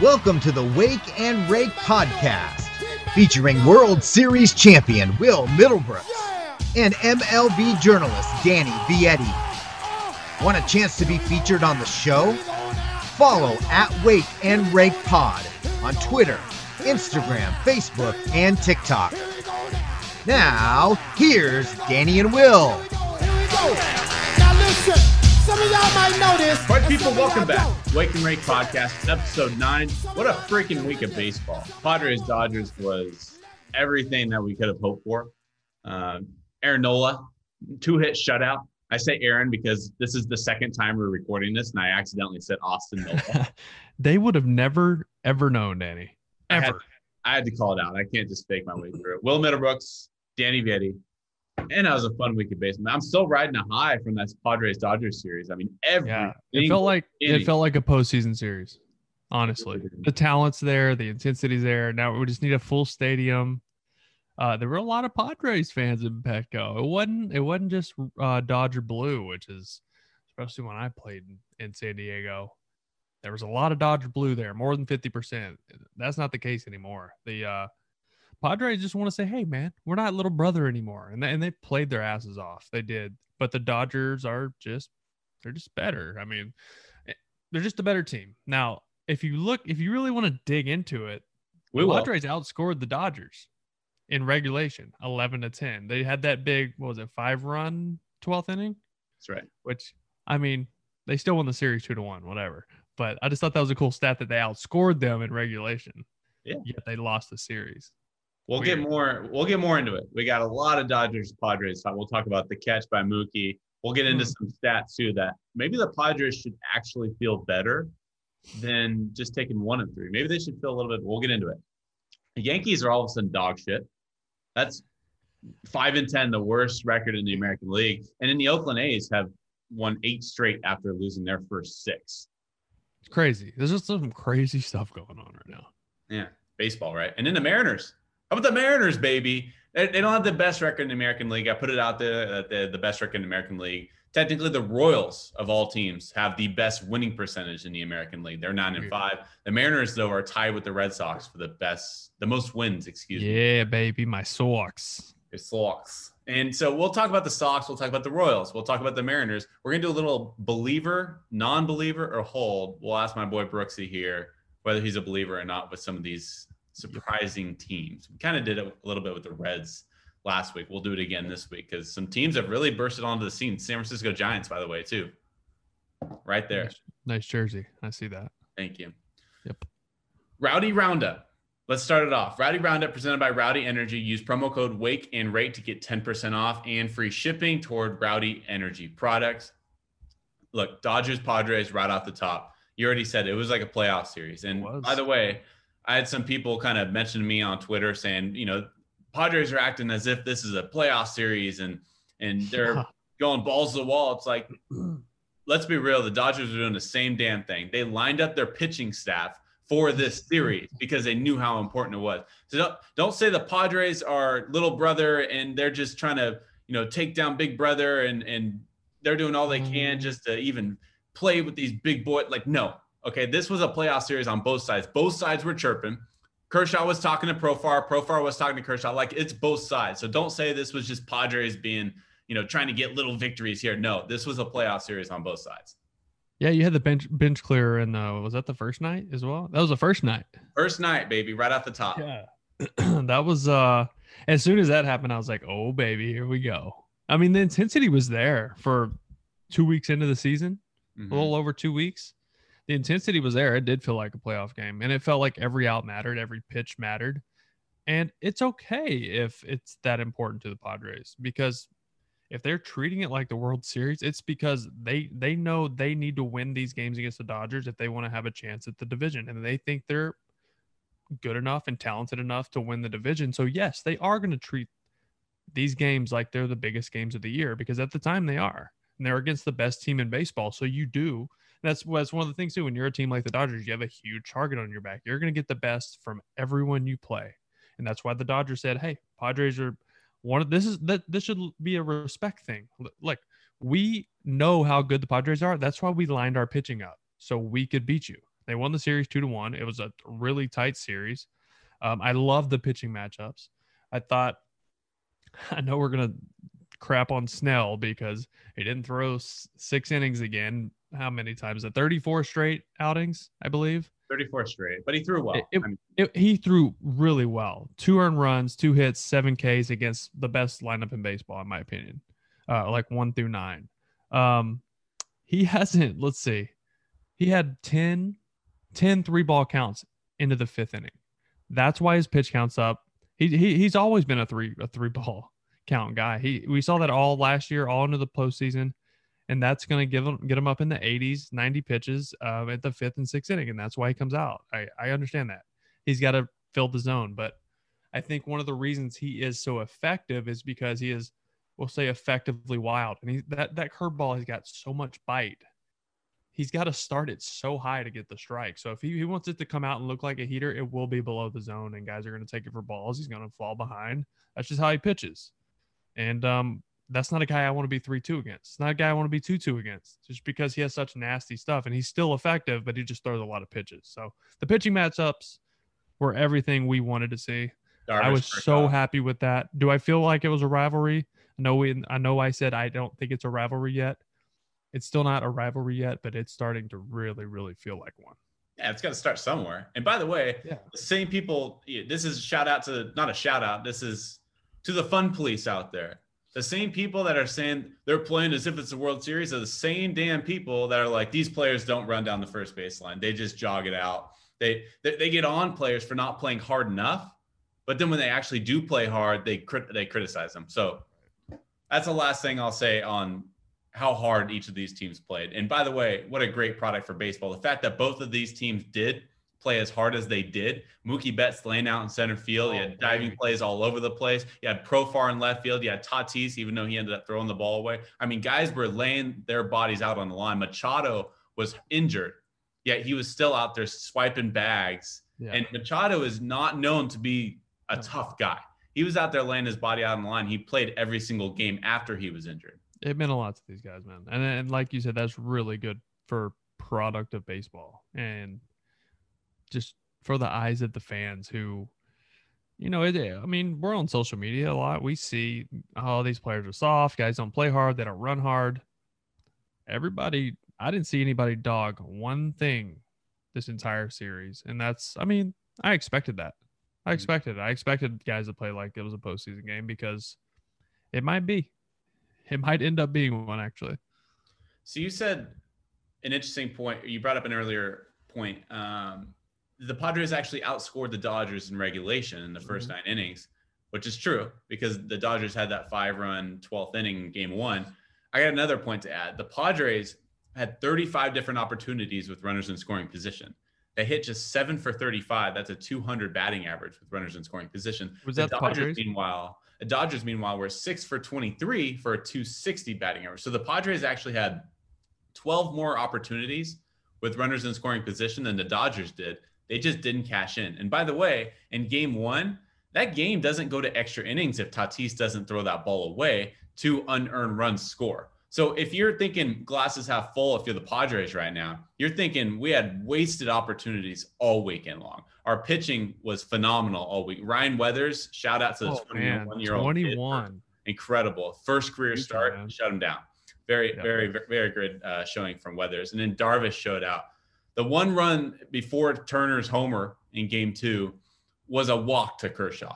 Welcome to the Wake and Rake podcast, featuring World Series champion Will Middlebrooks and MLB journalist Danny Vietti. Want a chance to be featured on the show? Follow at Wake and Rake Pod on Twitter, Instagram, Facebook, and TikTok. Now, here's Danny and Will. Of y'all might know this. Right, people, some of y'all welcome back. don't. Wake and Rake Podcast, episode nine. What a freaking week of baseball. Padres Dodgers was everything that we could have hoped for. Um, Aaron Nola, two hit shutout. I say Aaron because this is the second time we're recording this, and I accidentally said Austin Nola. they would have never ever known Danny. I had- Ever. I had to call it out. I can't just fake my way through it. Will Middlebrooks, Danny Vietti, and that was a fun week of baseball. I'm still riding a high from that Padres Dodgers series. I mean, every Yeah. It felt like inning. it felt like a postseason series. Honestly. The talent's there, the intensity's there. Now we just need a full stadium. Uh, there were a lot of Padres fans in Petco. It wasn't it wasn't just uh, Dodger blue, which is especially when I played in, in San Diego. There was a lot of Dodger blue there, more than 50%. That's not the case anymore. The uh Padres just want to say, "Hey man, we're not little brother anymore." And they, and they played their asses off. They did. But the Dodgers are just they're just better. I mean, eh, they're just a better team. Now, if you look if you really want to dig into it, we the will. Padres outscored the Dodgers in regulation, 11 to 10. They had that big, what was it, five run 12th inning, That's right. which I mean, they still won the series two to one, whatever. But I just thought that was a cool stat that they outscored them in regulation. Yeah. Yet they lost the series. We'll get more. We'll get more into it. We got a lot of Dodgers Padres. We'll talk about the catch by Mookie. We'll get into Hmm. some stats too. That maybe the Padres should actually feel better than just taking one and three. Maybe they should feel a little bit. We'll get into it. The Yankees are all of a sudden dog shit. That's five and ten, the worst record in the American League. And then the Oakland A's have won eight straight after losing their first six. It's crazy. There's just some crazy stuff going on right now. Yeah, baseball, right? And then the Mariners. How about the Mariners, baby? They, they don't have the best record in the American League. I put it out there that the, the best record in the American League. Technically, the Royals of all teams have the best winning percentage in the American League. They're nine and five. The Mariners, though, are tied with the Red Sox for the best, the most wins. Excuse me. Yeah, baby, my Sox. It's Sox. And so we'll talk about the Sox. We'll talk about the Royals. We'll talk about the Mariners. We're gonna do a little believer, non-believer, or hold. We'll ask my boy Brooksy here whether he's a believer or not with some of these surprising teams. We kind of did it a little bit with the Reds last week. We'll do it again this week because some teams have really bursted onto the scene. San Francisco Giants, by the way, too. Right there. Nice, nice jersey. I see that. Thank you. Yep. Rowdy Roundup. Let's start it off. Rowdy Roundup presented by Rowdy Energy. Use promo code WAKE and rate to get 10% off and free shipping toward Rowdy Energy products. Look, Dodgers, Padres, right off the top. You already said it was like a playoff series. And by the way, I had some people kind of mention to me on Twitter saying, you know, Padres are acting as if this is a playoff series and and they're Yeah. going balls to the wall. It's like, let's be real. The Dodgers are doing the same damn thing. They lined up their pitching staff for this series because they knew how important it was. So don't, don't say the Padres are little brother and they're just trying to, you know, take down big brother and and they're doing all they can mm. just to even play with these big boy. Like, no. Okay, this was a playoff series on both sides. Both sides were chirping. Kershaw was talking to Profar. Profar was talking to Kershaw. Like it's both sides. So don't say this was just Padres being, you know, trying to get little victories here. No, this was a playoff series on both sides. Yeah, you had the bench bench clearer in the was that the first night as well? That was the first night. First night, baby, right off the top. Yeah. that was uh as soon as that happened, I was like, oh baby, here we go. I mean, the intensity was there for two weeks into the season, Mhm. a little over two weeks. The intensity was there. It did feel like a playoff game. And it felt like every out mattered, every pitch mattered. And it's okay if it's that important to the Padres because if they're treating it like the World Series, it's because they they know they need to win these games against the Dodgers if they want to have a chance at the division. And they think they're good enough and talented enough to win the division. So yes, they are going to treat these games like they're the biggest games of the year because at the time they are. And they're against the best team in baseball. So you do. That's that's one of the things too. When you're a team like the Dodgers, you have a huge target on your back. You're going to get the best from everyone you play, and that's why the Dodgers said, "Hey, Padres are one of this is that this should be a respect thing. Like we know how good the Padres are. That's why we lined our pitching up so we could beat you. They won the series two to one. It was a really tight series. Um, I love the pitching matchups. I thought, I know we're gonna crap on Snell because he didn't throw six innings again. How many times? At 34 straight outings, I believe. 34 straight, but he threw well. It- it- I mean, It, he threw really well. Two earned runs, two hits, seven Ks against the best lineup in baseball, in my opinion. Uh, like one through nine. Um, he hasn't, let's see, he had 10, 10 three ball counts into the fifth inning. That's why his pitch counts up. He, he he's always been a three a three ball count guy. He we saw that all last year, all into the postseason, and that's going to give him get him up in the 80s, 90 pitches uh, at the fifth and sixth inning, and that's why he comes out. I I understand that he's got to fill the zone, but I think one of the reasons he is so effective is because he is, we'll say, effectively wild, and he that that curveball has got so much bite. He's got to start it so high to get the strike. So if he, he wants it to come out and look like a heater, it will be below the zone, and guys are going to take it for balls. He's going to fall behind. That's just how he pitches. And um, that's not a guy I want to be 3 2 against. It's not a guy I want to be 2 2 against just because he has such nasty stuff and he's still effective, but he just throws a lot of pitches. So the pitching matchups were everything we wanted to see. I was so happy with that. Do I feel like it was a rivalry? I know we, I know I said I don't think it's a rivalry yet. It's still not a rivalry yet, but it's starting to really, really feel like one. Yeah, it's got to start somewhere. And by the way, Yeah. the same people. This is a shout out to not a shout out. This is to the fun police out there. The same people that are saying they're playing as if it's a World Series are the same damn people that are like these players don't run down the first baseline. They just jog it out. They they, they get on players for not playing hard enough, but then when they actually do play hard, they crit- they criticize them. So that's the last thing I'll say on how hard each of these teams played. And by the way, what a great product for baseball. The fact that both of these teams did play as hard as they did. Mookie Betts laying out in center field. Oh, had diving baby. plays all over the place. You had Profar in left field. You had Tatis, even though he ended up throwing the ball away. I mean, guys were laying their bodies out on the line. Machado was injured, yet he was still out there swiping bags. Yeah. And Machado is not known to be a tough guy. He was out there laying his body out on the line. He played every single game after he was injured. it meant a lot to these guys, man. And and like you said, that's really good for product of baseball and just for the eyes of the fans who, you know, it, I mean, we're on social media a lot. We see, oh, these players are soft. Guys don't play hard. They don't run hard. Everybody, I didn't see anybody dog one thing this entire series, and that's, I mean, I expected that. I expected it. I expected guys to play like it was a postseason game because it might be. It might end up being one actually. So you said an interesting point. You brought up an earlier point. Um, the Padres actually outscored the Dodgers in regulation in the 1st mm-hmm. nine innings, which is true because the Dodgers had that five-run 12th inning in Game One. I got another point to add. The Padres had 35 different opportunities with runners in scoring position. They hit just seven for 35. That's a 200 batting average with runners in scoring position. Was that the Dodgers, Padres? meanwhile, the Dodgers, meanwhile, were six for 23 for a 260 batting average. So the Padres actually had 12 more opportunities with runners in scoring position than the Dodgers did. They just didn't cash in. And by the way, in game one, that game doesn't go to extra innings if Tatis doesn't throw that ball away to unearned runs score. So if you're thinking glasses half full, if you're the Padres right now, you're thinking we had wasted opportunities all weekend long. Our pitching was phenomenal all week. Ryan Weathers, shout out to the Oh 21 year old. 21. Incredible. First career start, shut him down. Very, Yeah. very, very, very good uh, showing from Weathers. And then Darvish showed out. The one run before Turner's homer in game two was a walk to Kershaw.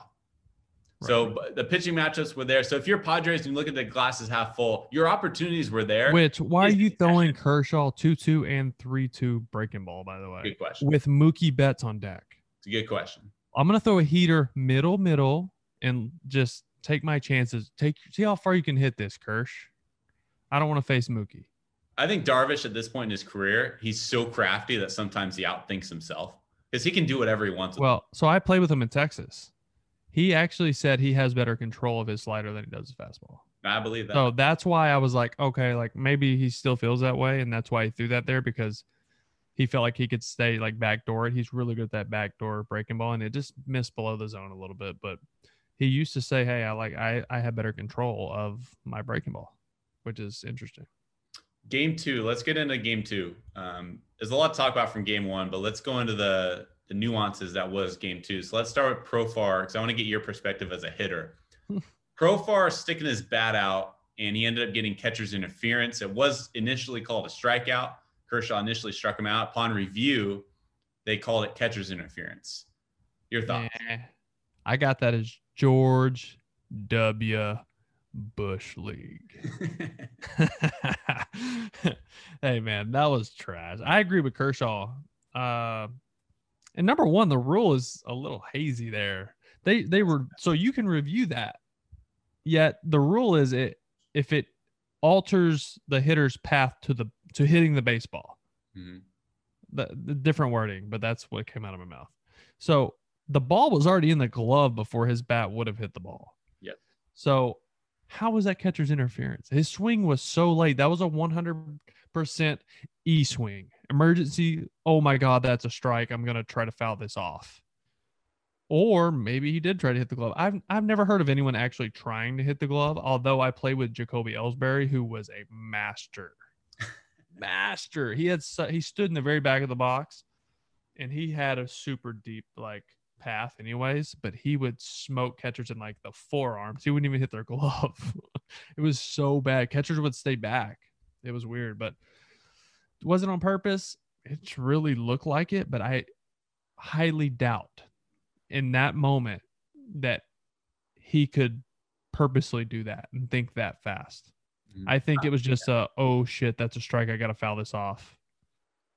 So Right. but the pitching matchups were there. So if you're Padres and you look at the glasses half full, your opportunities were there. Which why are you throwing Kershaw two two and three two breaking ball? By the way, Good question. with Mookie Betts on deck. It's a good question. I'm gonna throw a heater middle middle and just take my chances. Take see how far you can hit this, Kersh. I don't want to face Mookie. I think Darvish at this point in his career, he's so crafty that sometimes he outthinks himself because he can do whatever he wants. Well, so I played with him in Texas. He actually said he has better control of his slider than he does his fastball. I believe that. So that's why I was like, okay, like maybe he still feels that way, and that's why he threw that there because he felt like he could stay like backdoor. He's really good at that backdoor breaking ball, and it just missed below the zone a little bit. But he used to say, "Hey, I like I I have better control of my breaking ball," which is interesting. Game two. Let's get into game two. Um, there's a lot to talk about from game one, but let's go into the the nuances that was game two. So let's start with Profar because I want to get your perspective as a hitter. Profar sticking his bat out, and he ended up getting catcher's interference. It was initially called a strikeout. Kershaw initially struck him out. Upon review, they called it catcher's interference. Your thoughts? Eh, I got that as George W. Bush League. hey man, that was trash. I agree with Kershaw. Uh, and number one, the rule is a little hazy there. They they were so you can review that. Yet the rule is it if it alters the hitter's path to the to hitting the baseball. Mhm. The, the different wording, but that's what came out of my mouth. So the ball was already in the glove before his bat would have hit the ball. Yep. So how was that catcher's interference? His swing was so late. That was a 100% E swing. Emergency. Oh my God, that's a strike. I'm going to try to foul this off. Or maybe he did try to hit the glove. I've, I've never heard of anyone actually trying to hit the glove, although I played with Jacoby Ellsbury, who was a master. master. He had he stood in the very back of the box and he had a super deep like path anyways, but he would smoke catchers in like the forearms. He wouldn't even hit their glove. it was so bad. Catchers would stay back. It was weird, but it wasn't on purpose. It really looked like it, but I highly doubt in that moment that he could purposely do that and think that fast. Mhm. I think it was just a oh shit, that's a strike. I gotta foul this off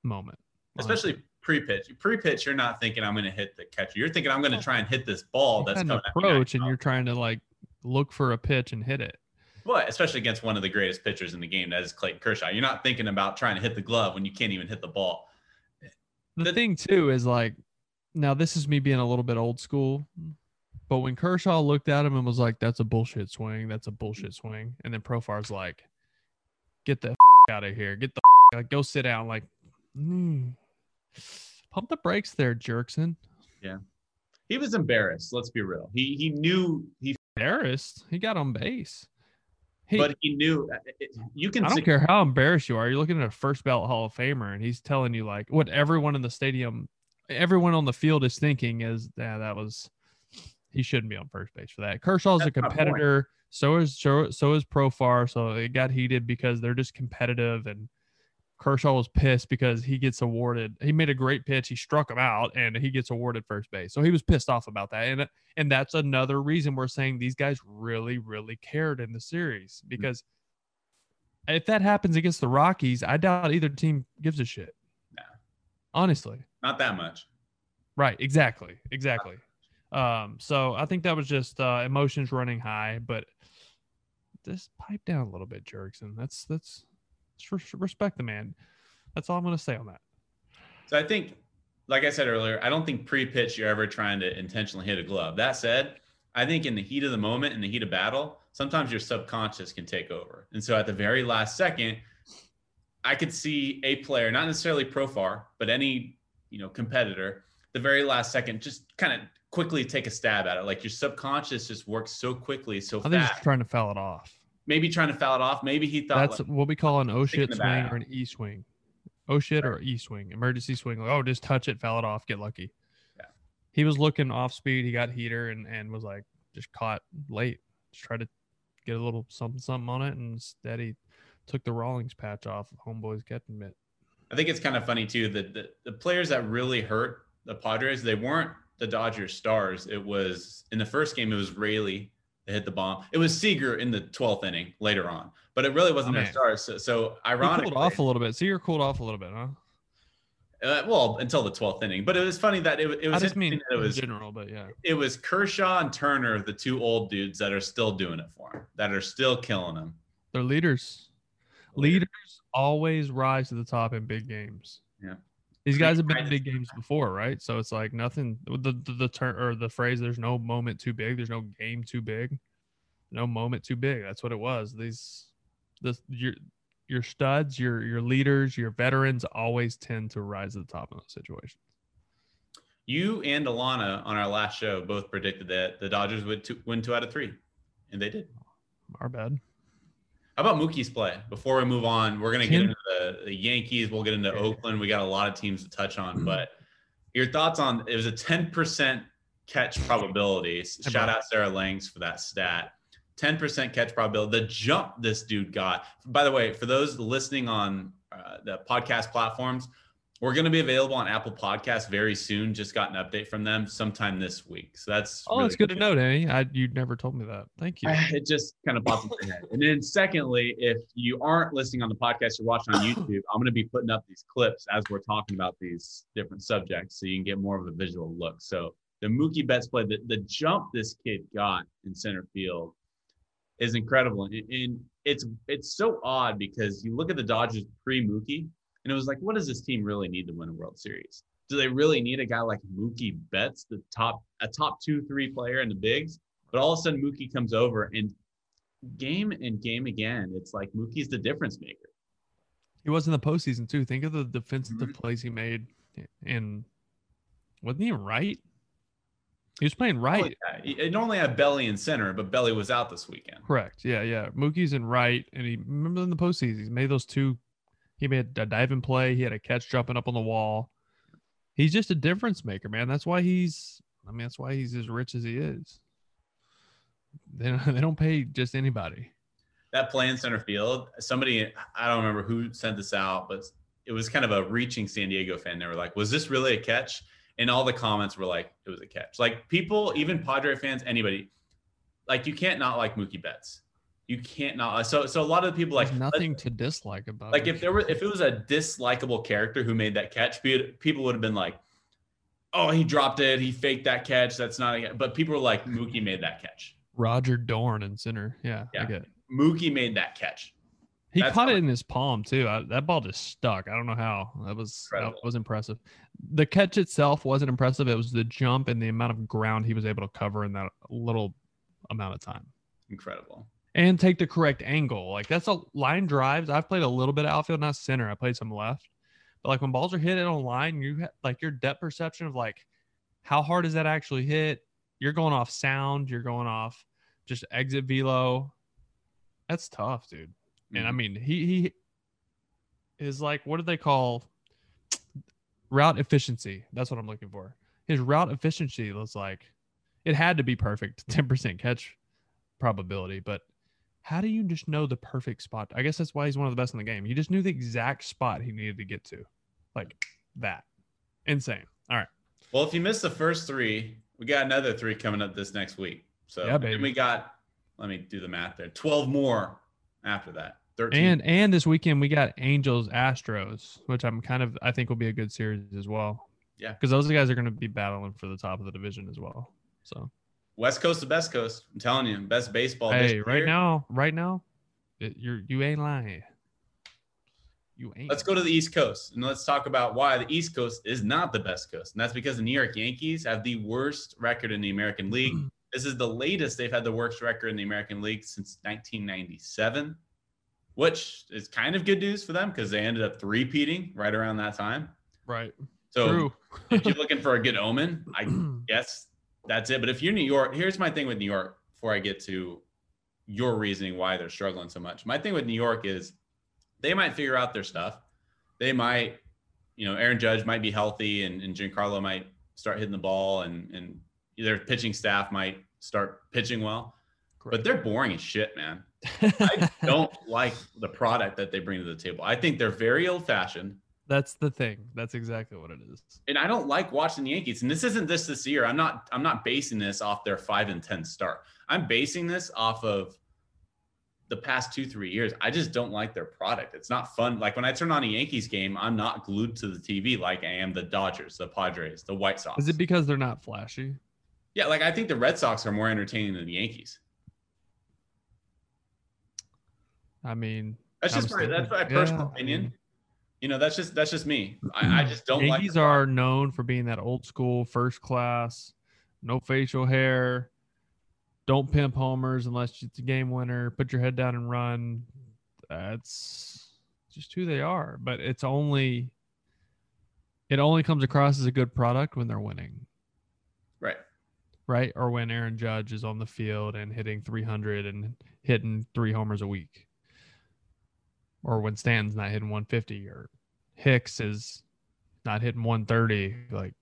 moment. Especially pre-pitch. Pre-pitch, you're not thinking I'm going to hit the catcher. You're thinking I'm going to try and hit this ball that's You coming had at an approach and you're trying to like look for a pitch and hit it. But especially against one of the greatest pitchers in the game, that is Clayton Kershaw. You're not thinking about trying to hit the glove when you can't even hit the ball. The The- thing too is like now this is me being a little bit old school, but when Kershaw looked at him and was like, "That's a bullshit swing. That's a bullshit swing," and then Profar's like, "Get the out of here. Get the like, go sit down." Like, mm. Pump the brakes there, Jerkson. Yeah. He was embarrassed. Let's be real. He he knew he, Embarrassed. He got on base. He, but he knew uh, you can. I don't see- care how embarrassed you are. You're looking at a first ballot Hall of Famer, and he's telling you like what everyone in the stadium, everyone on the field is thinking is, yeah, that was he shouldn't be on first base for that. Kershaw's a That's point. competitor. So is so, so is Profar. So it got heated because they're just competitive, and Kershaw was pissed because he gets awarded. He made a great pitch. He struck him out, and he gets awarded first base. So he was pissed off about that, and and that's another reason we're saying these guys really, really cared in the series because if that happens against the Rockies, I doubt either team gives a shit. No. Honestly. not that much. Right. Exactly. Exactly. Um, so I think that was just uh, emotions running high, but just pipe down a little bit, Jerkson. That's that's respect the man. That's all I'm gonna say on that. So I think, like I said earlier, I don't think pre-pitch you're ever trying to intentionally hit a glove. That said, I think in the heat of the moment, in the heat of battle, sometimes your subconscious can take over. And so at the very last second, I could see a player, not necessarily Profar, but any you know competitor, the very last second, just kind of quickly take a stab at it. Like your subconscious just works so quickly, so I think he's fast. just trying to foul it off. Maybe trying to foul it off. Maybe he thought That's like, what we call an O shit swing or an E swing. O shit or E swing, emergency swing. Like, oh, just touch it, foul it off, get lucky. Yeah. He was looking off speed. He got heater and and was like just caught late. Just tried to get a little something something on it, and instead he took the Rawlings patch off of homeboy's catching mitt. I think it's kind of funny too that the, the players that really hurt the Padres, they weren't the Dodgers stars. It was in the first game, it was Raley that hit the bomb. It was Seager in the 12th inning later on, but it really wasn't Oh, their man. stars. So, so He cooled off a little bit. Seager cooled off a little bit, huh? uh, well, until the 12th inning, but it was funny that it, it I was just mean it in was general, but yeah. it was Kershaw and Turner, the two old dudes that are still doing it for him, that are still killing him. They're leaders. Leaders always rise to the top in big games. Yeah. These guys have been in big games before, right? So it's like nothing. The the, the term or the phrase "there's no moment too big," there's no game too big, no moment too big. That's what it was. These, this your your studs, your your leaders, your veterans always tend to rise to the top in those situations. You and Alana on our last show both predicted that the Dodgers would two, win two out of three, and they did. Our bad. How about Mookie's play? Before we move on, we're gonna get into the, the Yankees. We'll get into Yeah. Oakland. We got a lot of teams to touch on, but your thoughts on it was a 10% catch probability. Shout out Sarah Langs for that stat. 10% catch probability. The jump this dude got. By the way, for those listening on uh, the podcast platforms, we're going to be available on Apple Podcasts very soon. Just got an update from them sometime this week. So that's Oh, really that's good to know, Danny. I you never told me that. Thank you. it just kind of popped into my head. And then secondly, if you aren't listening on the podcast, you're watching on YouTube, I'm going to be putting up these clips as we're talking about these different subjects so you can get more of a visual look. So the Mookie Betts play, the, the jump this kid got in center field is incredible. And, and it's it's so odd because you look at the Dodgers pre-Mookie and it was like, what does this team really need to win a World Series? Do they really need a guy like Mookie Betts, the top a top two, three player in the bigs? But all of a sudden, Mookie comes over and game and game again, it's like Mookie's the difference maker. He was in the postseason too. Think of the defensive Mhm. plays he made, and wasn't he right? He was playing right. Yeah, he- he normally had Belly in center, but Belly was out this weekend. Correct. Yeah, yeah. Mookie's in right, and he remember in the postseason he made those two. He made a diving play. He had a catch jumping up on the wall. He's just a difference maker, man. That's why he's. I mean, that's why he's as rich as he is. They don't, they don't pay just anybody. That play in center field, somebody, I don't remember who sent this out, but it was kind of a reaching San Diego fan. They were like, was this really a catch? And all the comments were like, it was a catch. Like people, even Padre fans, anybody, like you can't not like Mookie Betts. You can't not. Uh, so, so a lot of the people like There's nothing to dislike about. like it. if there were if it was a dislikable character who made that catch pe- people would have been like oh he dropped it he faked that catch that's not a but people were like mookie made that catch Roger Dorn in center. Yeah, I Yeah. get it. mookie made that catch He That's caught it in his palm too. I, that ball just stuck. I don't know how. That was that was impressive. The catch itself wasn't impressive. It was the jump and the amount of ground he was able to cover in that little amount of time. incredible And take the correct angle. Like that's a line drives. I've played a little bit of outfield, not center. I played some left. But like when balls are hit on line, you ha- like your depth perception of like how hard is that actually hit? You're going off sound. You're going off just exit velo. That's tough, dude. And I Mhm. mean, he he is like what do they call route efficiency? That's what I'm looking for. His route efficiency was like it had to be perfect, 10% catch probability, but how do you just know the perfect spot? I guess that's why he's one of the best in the game. He just knew the exact spot he needed to get to. Like that. Insane. All right. well if you missed the first three we got another three coming up this next week so Yeah, baby. and we got let me do the math there 12 more after that 13 And and this weekend we got Angels Astros, which I'm kind of I think will be a good series as well. Yeah. Because those guys are going to be battling for the top of the division as well. So west coast to best coast i'm telling you best baseball hey, right now, right now, it, you're you ain't lying. You ain't. Let's go to the East Coast and let's talk about why the East Coast is not the best coast. And that's because the New York Yankees have the worst record in the American League. Hmm. This is the latest they've had the worst record in the American League since 1997, which is kind of good news for them because they ended up three-peating right around that time. right. So True. if you're looking for a good omen, I guess that's it. But if you're New York, here's my thing with New York before I get to your reasoning why they're struggling so much. My thing with New York is they might figure out their stuff. They might, you know, Aaron Judge might be healthy and, and Giancarlo might start hitting the ball and, and their pitching staff might start pitching well. But they're boring as shit, man. I don't like the product that they bring to the table. I think they're very old fashioned. That's the thing. That's exactly what it is. and I don't like watching the Yankees. And this isn't this this year. I'm not I'm not basing this off their five and ten start. I'm basing this off of the past two three years. I just don't like their product. It's not fun. Like when I turn on a Yankees game, I'm not glued to the TV like I am the Dodgers, the Padres, the White Sox. Is it because they're not flashy? yeah, like I think the Red Sox are more entertaining than the Yankees. I mean, That's just my that's my personal yeah, I opinion. mean- you know, that's just that's just me. I, I mm-hmm. just don't like. Yankees the are known for being that old school, first class, no facial hair. Don't pimp homers unless it's a game winner. Put your head down and run. That's just who they are. But it's only it only comes across as a good product when they're winning, right. right? Or when Aaron Judge is on the field and hitting 300 and hitting three homers a week. Or when Stanton's not hitting 150 or Hicks is not hitting 130. Like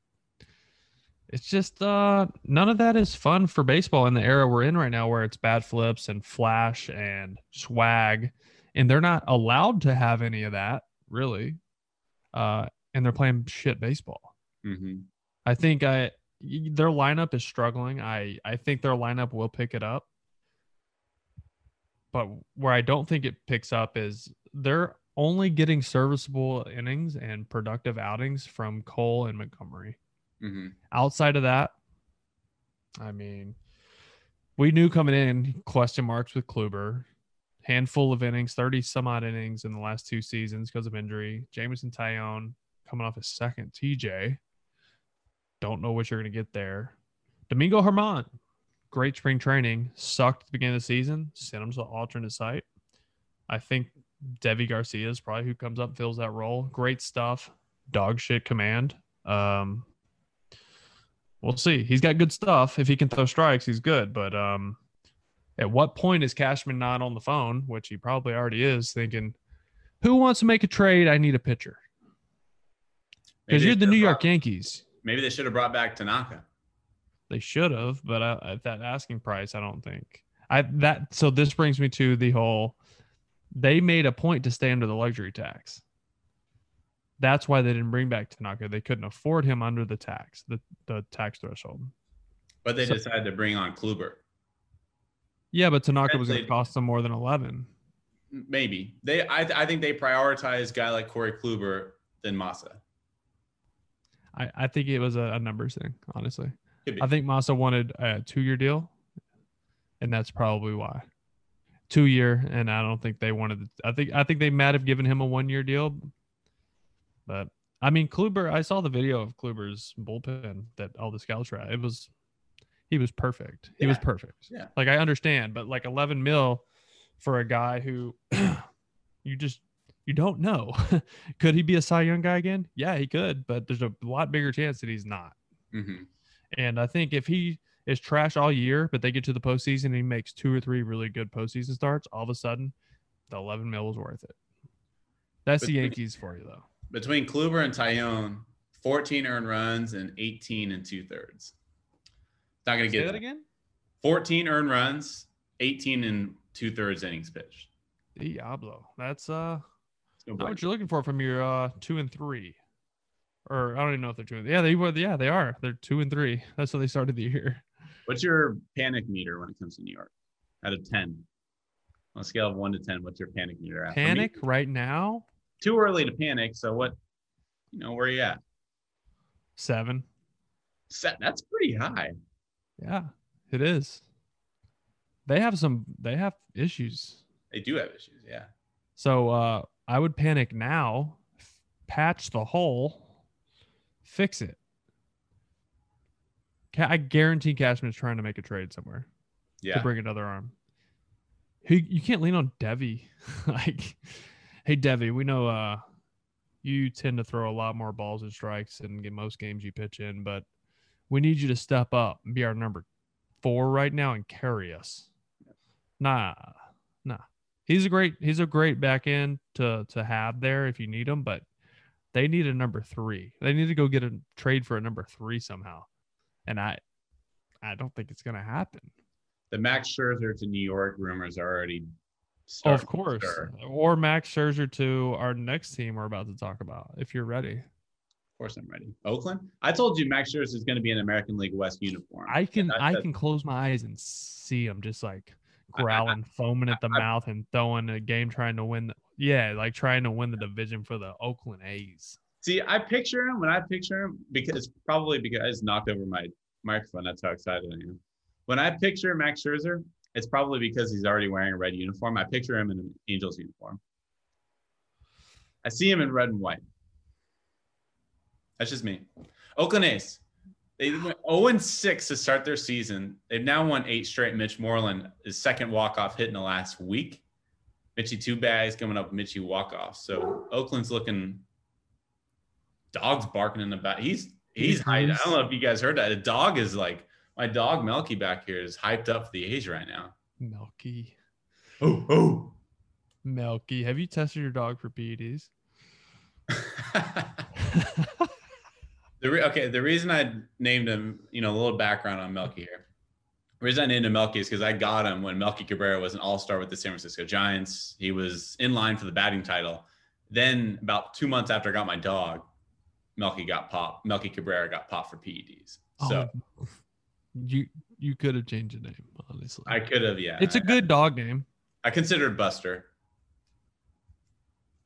it's just uh none of that is fun for baseball in the era we're in right now where it's bad flips and flash and swag and they're not allowed to have any of that really uh and they're playing shit baseball. Hmm i think i their lineup is struggling. I i think their lineup will pick it up. But where i don't think it picks up is they're only getting serviceable innings and productive outings from cole and montgomery hmm outside of that, I mean, we knew coming in question marks with Kluber, handful of innings, 30 some odd innings in the last two seasons because of injury. Jameson Taillon coming off his second TJ. Don't know what you're going to get there. Domingo Germán, great spring training, sucked at the beginning of the season, sent him to the alternate site. I think Deivi Garcia is probably who comes up, fills that role. Great stuff. Dog shit command. Um, we'll see. He's got good stuff. If he can throw strikes, he's good. But um, at what point is Cashman not on the phone, which he probably already is, thinking, who wants to make a trade? I need a pitcher. Because you're the New York brought- Yankees. Maybe they should have brought back Tanaka. They should have, but uh, at that asking price, I don't think. I that so this brings me to the whole. They made a point to stay under the luxury tax. That's why they didn't bring back Tanaka. They couldn't afford him under the tax, the, the tax threshold. But they So- decided to bring on Kluber. Yeah, but Tanaka was going to cost them more than eleven. Maybe they. I, I think they prioritized guy like Corey Kluber than Masa. I, I think it was a, a numbers thing, honestly. I think Masa wanted a two year deal, and that's probably why. Two year, and I don't think they wanted. I think I think they might have given him a one year deal, but I mean Kluber. I saw the video of Kluber's bullpen that all the scouts were at. It was, he was perfect. He was perfect. Yeah. Like I understand, but like eleven mil for a guy who you just you don't know. could he be a Cy Young guy again? Yeah, he could, but there's a lot bigger chance that he's not. hmm And I think if he is trash all year, but they get to the postseason and he makes two or three really good postseason starts, all of a sudden, the 11 mil was worth it. That's the Yankees for you, though. Between Kluber and Taillon, 14 earned runs and 18 and two thirds. Not gonna get that that. again? 14 earned runs, 18 and two thirds innings pitched. Diablo. That's uh No not what you're looking for from your uh two and three. Or I don't even know if they're two and yeah, they were yeah, they are. They're two and three. That's how they started the year. What's your panic meter when it comes to New York? Out of 10. On a scale of one to 10, what's your panic meter at? For me, Panic right now, too early to panic. So what, you know, where are you at? seven. Set. That's pretty high. Yeah, it is. They have some they have issues. They do have issues. Yeah. So uh, I would panic now, patch the hole, fix it. I guarantee Cashman's trying to make a trade somewhere Yeah. to bring another arm. He, you can't lean on Deivi. like, hey Deivi, we know uh, you tend to throw a lot more balls and strikes in g- most games you pitch in, but we need you to step up and be our number four right now and carry us. Nah, nah. He's a great he's a great back end to to have there if you need him, but they need a number three. They need to go get a trade for a number three somehow. And I I don't think it's gonna happen. The Max Scherzer to New York rumors are already. Oh, of course. Or Max Scherzer to our next team we're about to talk about, if you're ready. Of course, I'm ready. Oakland. I told you Max Scherzer is going to be an American League West uniform. I can That- I can close my eyes and see him just like I- I- growling, foaming at the I- mouth, and throwing a game trying to win. The, yeah, like trying to win the division for the Oakland A's. See, I picture him when I picture him because probably because I just knocked over my microphone. That's how excited I am. When I picture Max Scherzer, it's probably because he's already wearing a red uniform. I picture him in an Angels uniform. I see him in red and white. That's just me. Oakland A's. They went 0 6 to start their season. They've now won eight straight. Mitch Moreland, his second walk-off hit in the last week. Mitchie two bags coming up, Mitchie walk-off. So Oakland's looking dog's barking in the back. He's he's hyped. I don't know if you guys heard that. A dog is like my dog Melky back here is hyped up for the A's right now. Melky. Oh, oh. Melky, have you tested your dog for PEDs? the re- okay, the reason I named him, you know, a little background on Melky here. The reason I named him Melky is because I got him when Melky Cabrera was an all-star with the San Francisco Giants. He was in line for the batting title. Then about two months after I got my dog, Melky got popped. Melky Cabrera got popped for PEDs. So Oh, you you could have changed the name, honestly. I could have, yeah. it's a good dog name. I considered Buster.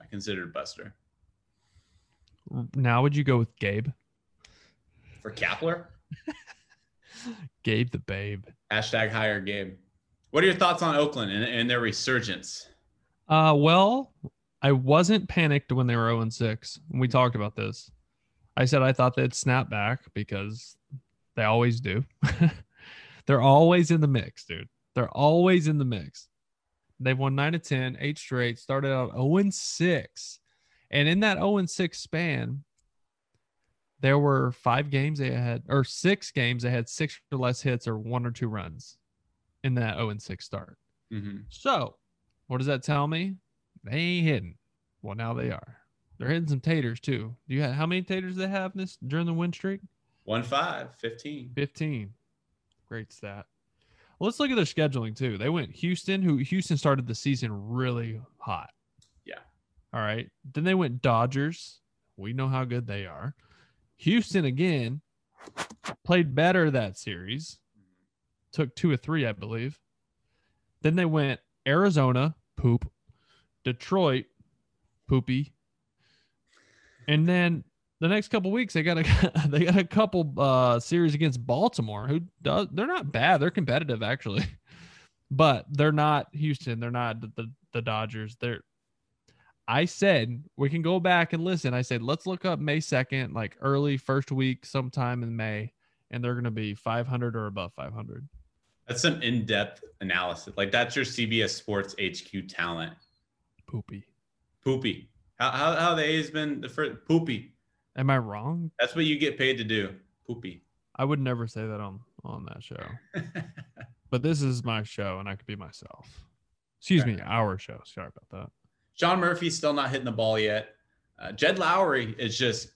I considered Buster Now would you go with Gabe? for Kapler. Gabe the Babe. Hashtag hire Gabe. What are your thoughts on Oakland and, and their resurgence? Uh, well, I wasn't panicked when they were 0 6. We talked about this. I said I thought they'd snap back because they always do. They're always in the mix, dude. They're always in the mix. They've won 9 to 10, eight straight, started out 0 6. And in that 0 6 span, there were five games they had, or six games they had six or less hits or one or two runs in that 0 6 start. Mm-hmm. So, what does that tell me? They ain't hitting. Well, now they are. They're hitting some taters too. Do you have how many taters they have this during the win streak? One five, 15. 15. Great stat. Well, let's look at their scheduling too. They went Houston, who Houston started the season really hot. Yeah. All right. Then they went Dodgers. We know how good they are. Houston again played better that series. Took two or three, I believe. Then they went Arizona, poop. Detroit, poopy. And then the next couple weeks they got a they got a couple uh series against Baltimore who does they're not bad. They're competitive actually. But they're not Houston. They're not the, the, the Dodgers. They're I said we can go back and listen. I said let's look up May 2nd like early first week sometime in May and they're going to be 500 or above 500 That's some in-depth analysis. Like that's your CBS Sports HQ talent. poopy. Poopy. How how how the A's been the first poopy. am I wrong That's what you get paid to do. Poopy. I would never say that on on that show but this is my show and I could be myself excuse me our show sorry about that Sean Murphy's still not hitting the ball yet. Uh, Jed Lowrie is just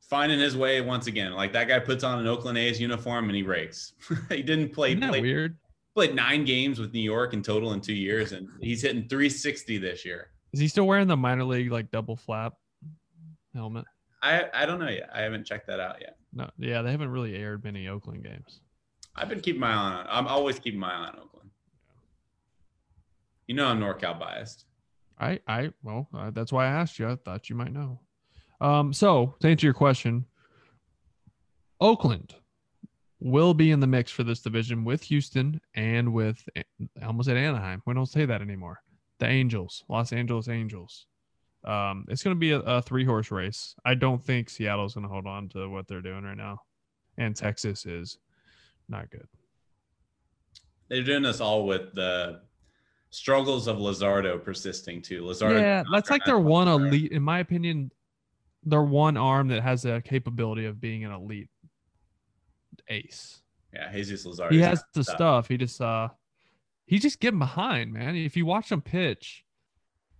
finding his way once again. Like that guy puts on an Oakland A's uniform and he rakes. he didn't play, Isn't that play weird? played nine games with New York in total in two years, and he's hitting 360 this year. Is he still wearing the minor league like double flap helmet? I I don't know yet. I haven't checked that out yet. No, yeah, they haven't really aired many Oakland games. I've been keeping my eye on. I'm always keeping my eye on Oakland. You know I'm NorCal biased. I, I, well, uh, that's why I asked you. I thought you might know. Um, so to answer your question, Oakland will be in the mix for this division with Houston and with I almost at Anaheim. We don't say that anymore. The Angels, Los Angeles Angels. Um, it's going to be a, a three horse race. I don't think Seattle's going to hold on to what they're doing right now, and Texas is not good. They're doing this all with the struggles of Luzardo persisting too. Luzardo. yeah, that's like their one elite, in my opinion, their one arm that has the capability of being an elite ace. Yeah, Jesus Luzardo. He has the stuff. He just uh he's just getting behind, man. If you watch him pitch,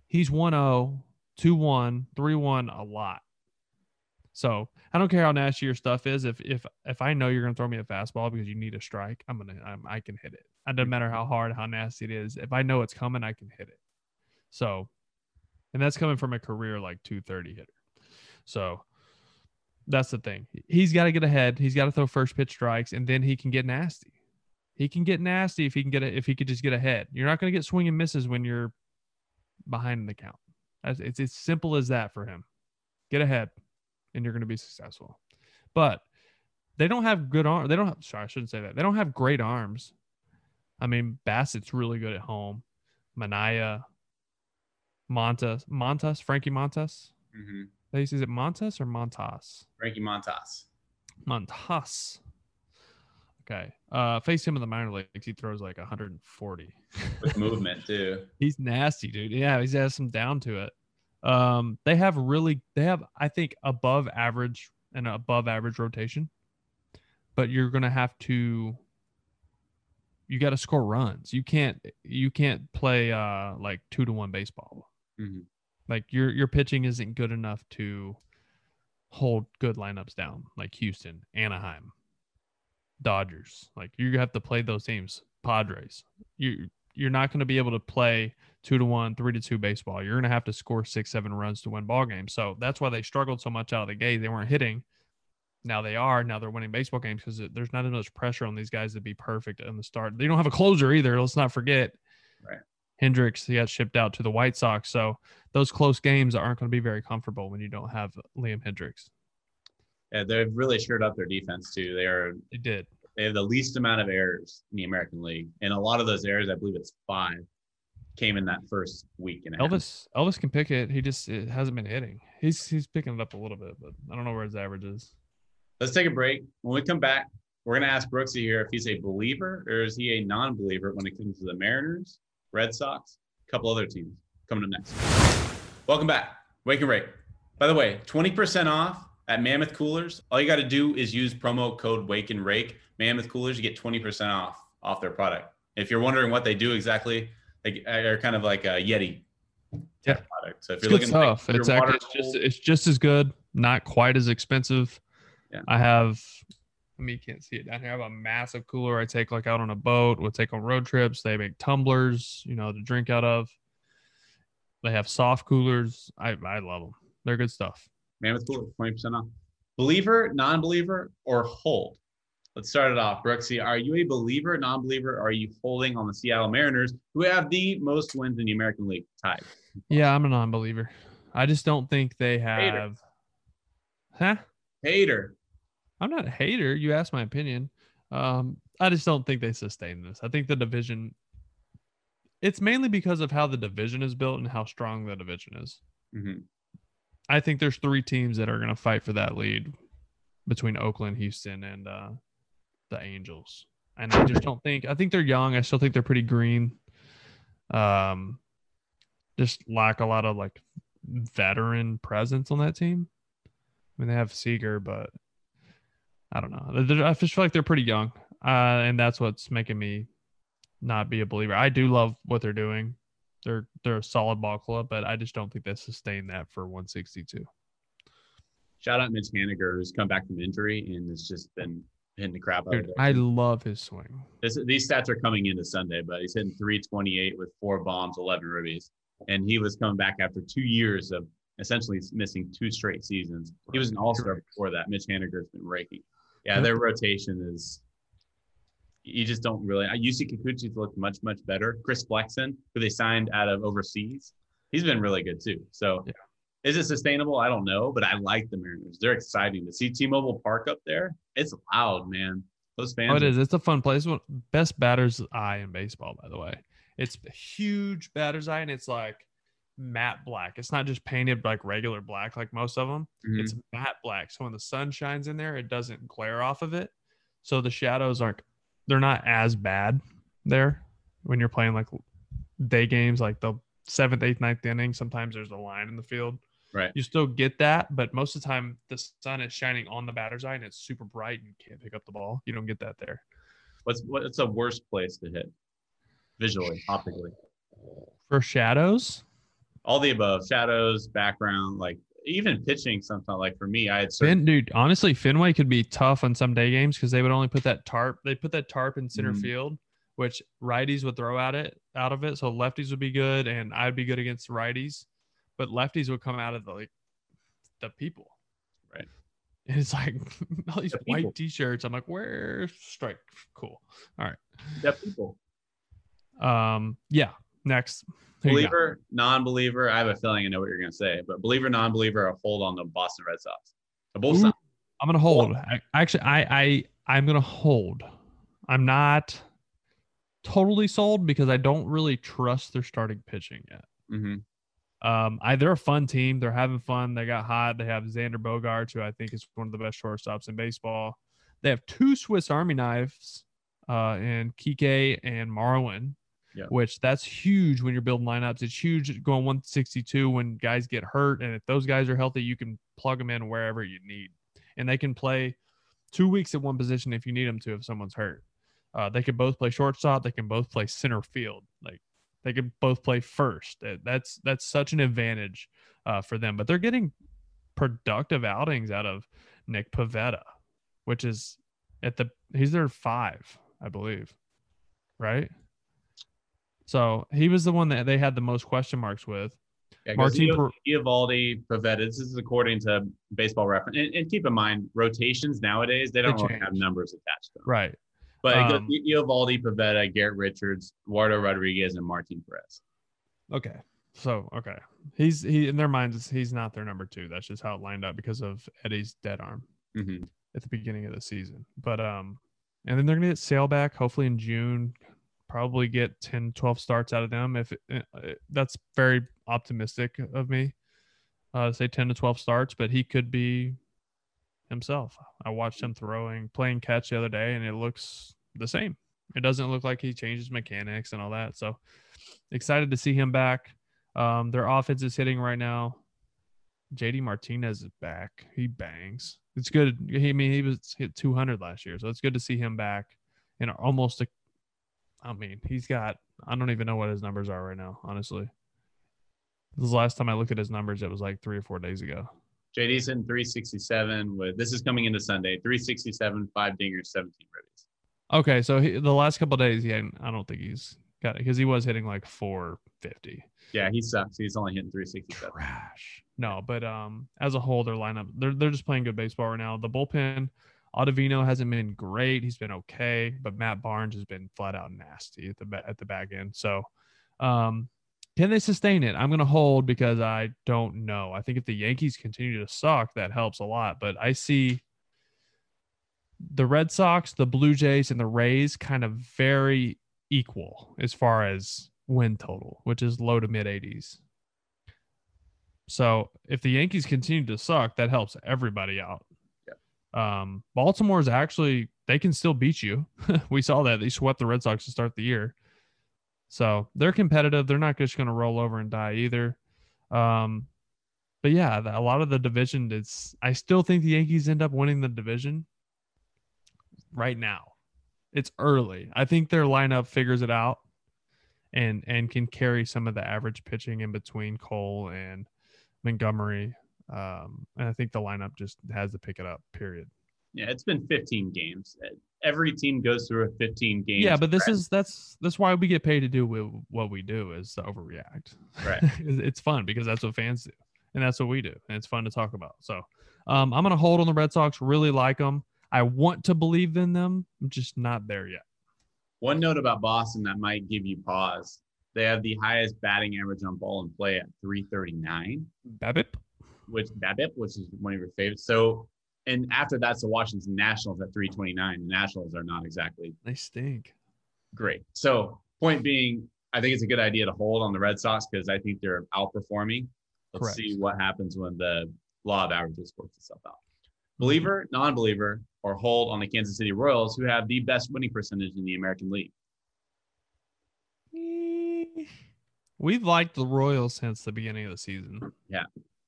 he's 1-0, 2-1, 3-1 a lot. So I don't care how nasty your stuff is. If if if I know you're gonna throw me a fastball because you need a strike, I'm gonna I'm, I can hit it. It doesn't matter how hard, how nasty it is. If I know it's coming, I can hit it. So, and that's coming from a career like 230 hitter. So that's the thing. He's got to get ahead. He's got to throw first pitch strikes, and then he can get nasty. He can get nasty if he can get a, if he could just get ahead. You're not going to get swing and misses when you're behind in the count. It's as simple as that for him. Get ahead, and you're going to be successful. But they don't have good arm. They don't have. Sorry, I shouldn't say that. They don't have great arms. I mean, Bassitt's really good at home. Manaea, Montas, Montas, Frankie Montas. hmm Is it Montas or Montas? Frankie Montas. Montas. Okay. Uh, face him in the minor leagues. He throws like 140. with movement too. He's nasty, dude. Yeah, he's has some down to it. Um, they have really, they have, I think, above average and above average rotation, but you're gonna have to you got to score runs. You can't you can't play uh like two to one baseball. Mhm. Like your your pitching isn't good enough to hold good lineups down like Houston, Anaheim, Dodgers. Like you have to play those teams. Padres. You you're not going to be able to play two to one, three to two baseball. You're going to have to score six, seven runs to win ball games. So that's why they struggled so much out of the gate. They weren't hitting. Now they are. Now they're winning baseball games because there's not as much pressure on these guys to be perfect in the start. They don't have a closer either. Let's not forget. Right. Hendriks, he got shipped out to the White Sox. So those close games aren't going to be very comfortable when you don't have Liam Hendriks. Yeah, they've really shored up their defense too. They are They did. they have the least amount of errors in the American League, and a lot of those errors, I believe it's five, came in that first week and a half. Elvis Elvis can pick it. He just it hasn't been hitting. He's he's picking it up a little bit, but I don't know where his average is. Let's take a break. When we come back, we're gonna ask Brooksy here if he's a believer or is he a non-believer when it comes to the Mariners, Red Sox, a couple other teams. Coming up next. Welcome back, Wake and Rake. By the way, 20% off at Mammoth Coolers. All you got to do is use promo code Wake and Rake. Mammoth Coolers, you get 20% off off their product. If you're wondering what they do exactly, they uh, are kind of like a Yeti Yeah. product. So if It's you're looking like stuff. your it's actually it's just it's just as good, not quite as expensive. Yeah. I have I mean you can't see it down here. I have a massive cooler I take like out on a boat, we'll take on road trips. They make tumblers, you know, to drink out of. They have soft coolers. I, I love them. They're good stuff. Mammoth Cooler, 20% off. Believer, non believer, or hold? Let's start it off. Brooksy, are you a believer, non believer? Are you holding on the Seattle Mariners, who have the most wins in the American League tied? Yeah, I'm a non-believer. I just don't think they Hater. have. Huh? Hater. I'm not a hater. You asked my opinion. Um, I just don't think they sustain this. I think the division. It's mainly because of how the division is built and how strong the division is. Mhm. I think there's three teams that are going to fight for that lead between Oakland, Houston, and uh, the Angels. And I just don't think. I think they're young. I still think they're pretty green. Um, just lack a lot of like veteran presence on that team. I mean, they have Seager, but I don't know. They're- I just feel like they're pretty young, uh, and that's what's making me not be a believer. I do love what they're doing. They're they're a solid ball club, but I just don't think they sustain that for 162. Shout out Mitch Haniger, who's come back from injury and has just been hitting the crap out of Dude, it. I love his swing. This, these stats are coming into Sunday, but he's hitting 328 with four bombs, 11 ribbies. And he was coming back after two years of essentially missing two straight seasons. He was an all star before that. Mitch Haniger's been raking. Yeah, their rotation is. You just don't really. I Yusei Kikuchi's looked much much better. Chris Flexen, who they signed out of overseas, he's been really good too. So, Yeah. is it sustainable? I don't know, but I like the Mariners. They're exciting to see T-Mobile Park up there. It's loud, man. Those fans. Oh, it is. It's a fun place. Best batter's eye in baseball, by the way. It's a huge batter's eye, and it's like matte black. It's not just painted like regular black, like most of them. Mhm. It's matte black. So when the sun shines in there, it doesn't glare off of it. So the shadows aren't. They're not as bad there when you're playing like day games, like the seventh, eighth, ninth inning. Sometimes there's a line in the field. Right. You still get that, but most of the time the sun is shining on the batter's eye and it's super bright and you can't pick up the ball. You don't get that there. What's what's a worst place to hit visually, optically? For shadows, All the above, shadows, background, like even pitching. Sometimes, like for me, I had certain. Finn, dude, honestly, Fenway could be tough on some day games because they would only put that tarp. They put that tarp in center Mhm. field, which righties would throw at it out of it. So lefties would be good, and I'd be good against righties, but lefties would come out of the like the people. Right. And it's like all these The people. white t-shirts. I'm like, where's strike? Cool. All right, yeah, people. Um, yeah. Next. Got? Believer, non-believer. I have a feeling I know what you're gonna say, but believer, non-believer, a hold on the Boston Red Sox. Both. I'm gonna hold. I, actually, I I I'm gonna hold. I'm not totally sold because I don't really trust their starting pitching yet. Mhm. Um, I they're a fun team. They're having fun. They got hot. They have Xander Bogaerts, who I think is one of the best shortstops in baseball. They have two Swiss Army knives, uh, in Kike and Marwin, Yeah. which that's huge when you're building lineups. It's huge going 162 when guys get hurt, and if those guys are healthy, you can plug them in wherever you need, and they can play two weeks at one position if you need them to if someone's hurt. Uh, they can both play shortstop. They can both play center field. Like they can both play first. That's that's such an advantage uh, for them. But they're getting productive outings out of Nick Pivetta, which is at the he's their five, I believe, right? So he was the one that they had the most question marks with. Yeah, Martin Per- Eovaldi, Pivetta. This is according to Baseball Reference. And, and keep in mind, rotations nowadays they don't They really have numbers attached to them. Right. But Um, Eovaldi, Pivetta, Garrett Richards, Eduardo Rodriguez, and Martin Perez. Okay. So okay, he's he in their minds he's not their number two. That's just how it lined up because of Eddie's dead arm hmm at the beginning of the season. But um, and then they're gonna get Sale back hopefully in June. Probably get 10, 12 starts out of them. If it, uh, that's very optimistic of me, uh, say ten to twelve starts, but he could be himself. I watched him throwing, playing catch the other day, and it looks the same. It doesn't look like he changes mechanics and all that. So excited to see him back. Um, their offense is hitting right now. JD Martinez is back. He bangs. It's good. He, I mean, he was hit 200 last year, so it's good to see him back. And almost, a, I mean, he's got. I don't even know what his numbers are right now. Honestly, this was the last time I looked at his numbers. It was like three or four days ago. JD's in 367 with this is coming into Sunday. 367, five dingers, 17 ribbies. Okay, so he, the last couple of days, he hadn't, I don't think he's got it because he was hitting like 450. Yeah, he sucks. He's only hitting 367. trash. No, but um, as a whole, their lineup they're they're just playing good baseball right now. The bullpen, Ottavino hasn't been great. He's been okay, but Matt Barnes has been flat out nasty at the at the back end. So, um, can they sustain it? I'm gonna hold because I don't know. I think if the Yankees continue to suck, that helps a lot. But I see the Red Sox, the Blue Jays, and the Rays kind of very equal as far as win total, which is low to mid 80s. So if the Yankees continue to suck, that helps everybody out. Um, Baltimore's actually they can still beat you. we saw that they swept the Red Sox to start the year. So they're competitive. They're not just going to roll over and die either. Um, but yeah, a lot of the division is. I still think the Yankees end up winning the division. Right now, it's early. I think their lineup figures it out, and and can carry some of the average pitching in between Cole and Montgomery. Um, and I think the lineup just has to pick it up. Period. Yeah, it's been 15 games. Every team goes through a 15 game. Yeah, but this is that's that's why we get paid to do what we do is to overreact. Right. it's fun because that's what fans do, and that's what we do, and it's fun to talk about. So, um, I'm gonna hold on the Red Sox. Really like them. I want to believe in them. I'm just not there yet. One note about Boston that might give you pause. They have the highest batting average on ball and play at 339, Babip. Which BABIP, which is one of your favorites. So, and after that's the Washington Nationals at 329. The Nationals are not exactly They stink. great. So, point being, I think it's a good idea to hold on the Red Sox because I think they're outperforming. Let's Correct. see what happens when the law of averages works itself out. Believer, non-believer, or hold on the Kansas City Royals, who have the best winning percentage in the American League. Eh, We've liked the Royals since the beginning of the season. Yeah.